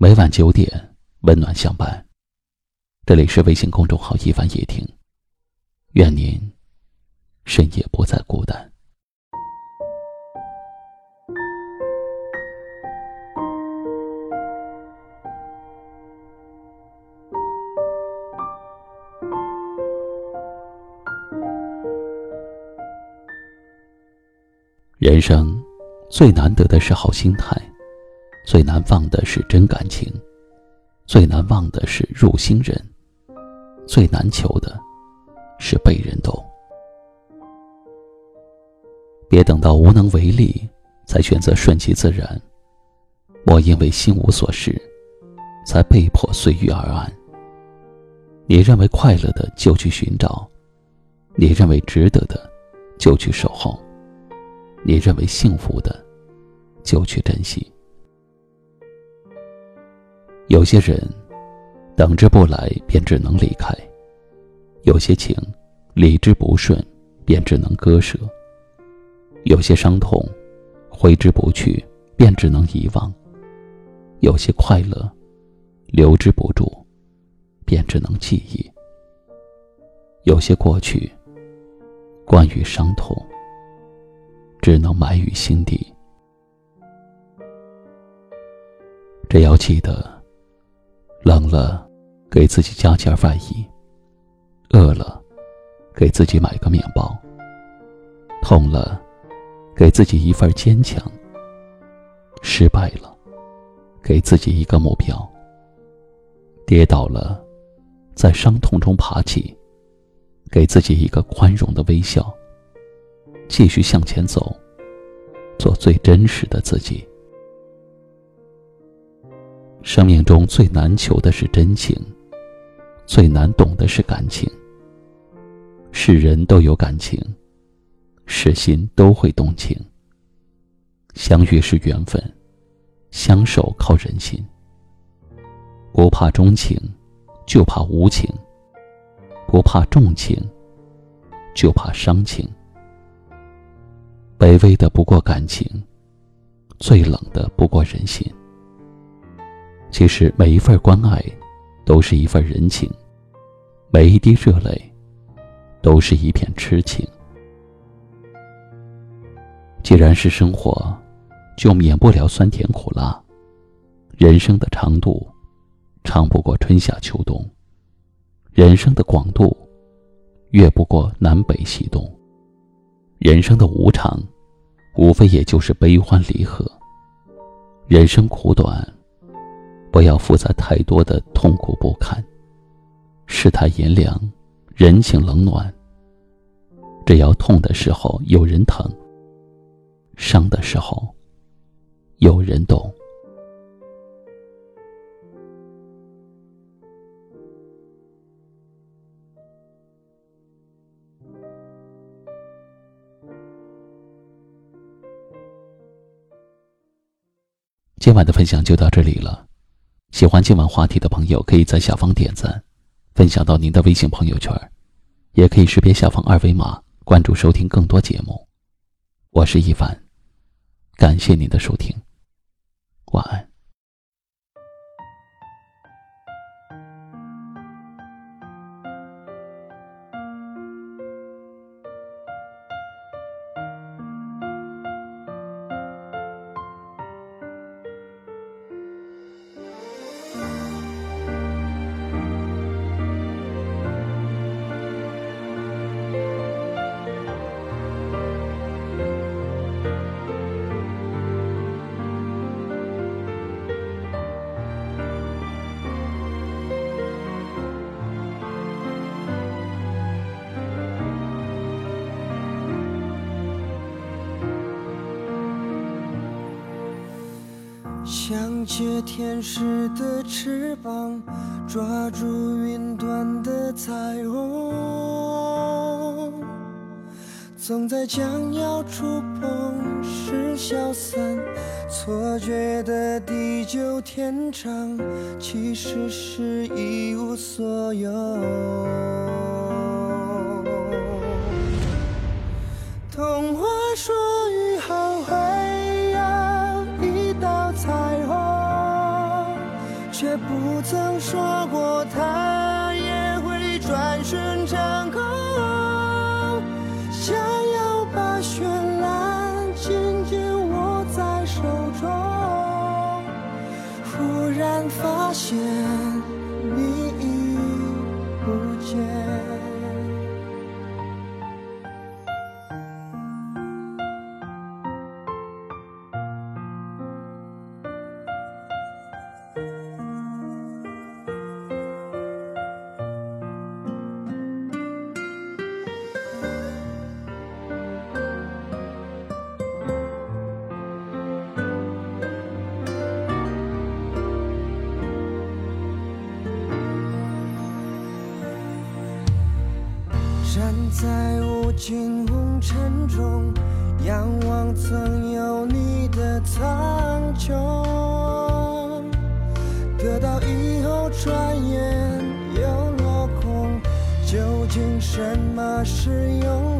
每晚九点，温暖相伴。这里是微信公众号“一凡夜听”，愿您深夜不再孤单。人生最难得的是好心态。最难忘的是真感情，最难忘的是入心人，最难求的是被人懂。别等到无能为力才选择顺其自然，莫因为心无所事才被迫随遇而安。你认为快乐的就去寻找，你认为值得的就去守候，你认为幸福的就去珍惜。有些人，等之不来，便只能离开；有些情，理之不顺，便只能割舍；有些伤痛，挥之不去，便只能遗忘；有些快乐，留之不住，便只能记忆；有些过去，关于伤痛，只能埋于心底。只要记得。了，给自己加件外衣；饿了，给自己买个面包；痛了，给自己一份坚强；失败了，给自己一个目标；跌倒了，在伤痛中爬起，给自己一个宽容的微笑；继续向前走，做最真实的自己。生命中最难求的是真情，最难懂的是感情。是人都有感情，是心都会动情。相遇是缘分，相守靠人心。不怕钟情，就怕无情；不怕重情，就怕伤情。卑微的不过感情，最冷的不过人心。其实每一份关爱，都是一份人情；每一滴热泪，都是一片痴情。既然是生活，就免不了酸甜苦辣。人生的长度，长不过春夏秋冬；人生的广度，越不过南北西东。人生的无常，无非也就是悲欢离合。人生苦短。不要复杂太多的痛苦不堪，世态炎凉，人情冷暖。只要痛的时候有人疼，伤的时候有人懂。今晚的分享就到这里了。喜欢今晚话题的朋友，可以在下方点赞，分享到您的微信朋友圈，也可以识别下方二维码关注收听更多节目。我是一凡，感谢您的收听，晚安。想借天使的翅膀，抓住云端的彩虹，总在将要触碰时消散，错觉的地久天长，其实是一无所有。童话说也不曾说过他在无尽红尘中，仰望曾有你的苍穹，得到以后转眼又落空，究竟什么是永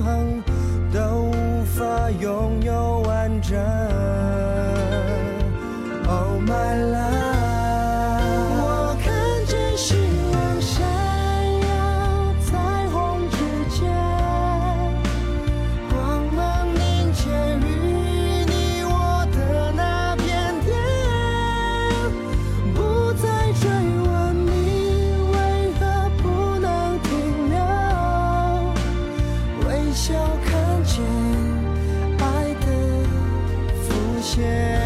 微笑看见爱的浮现。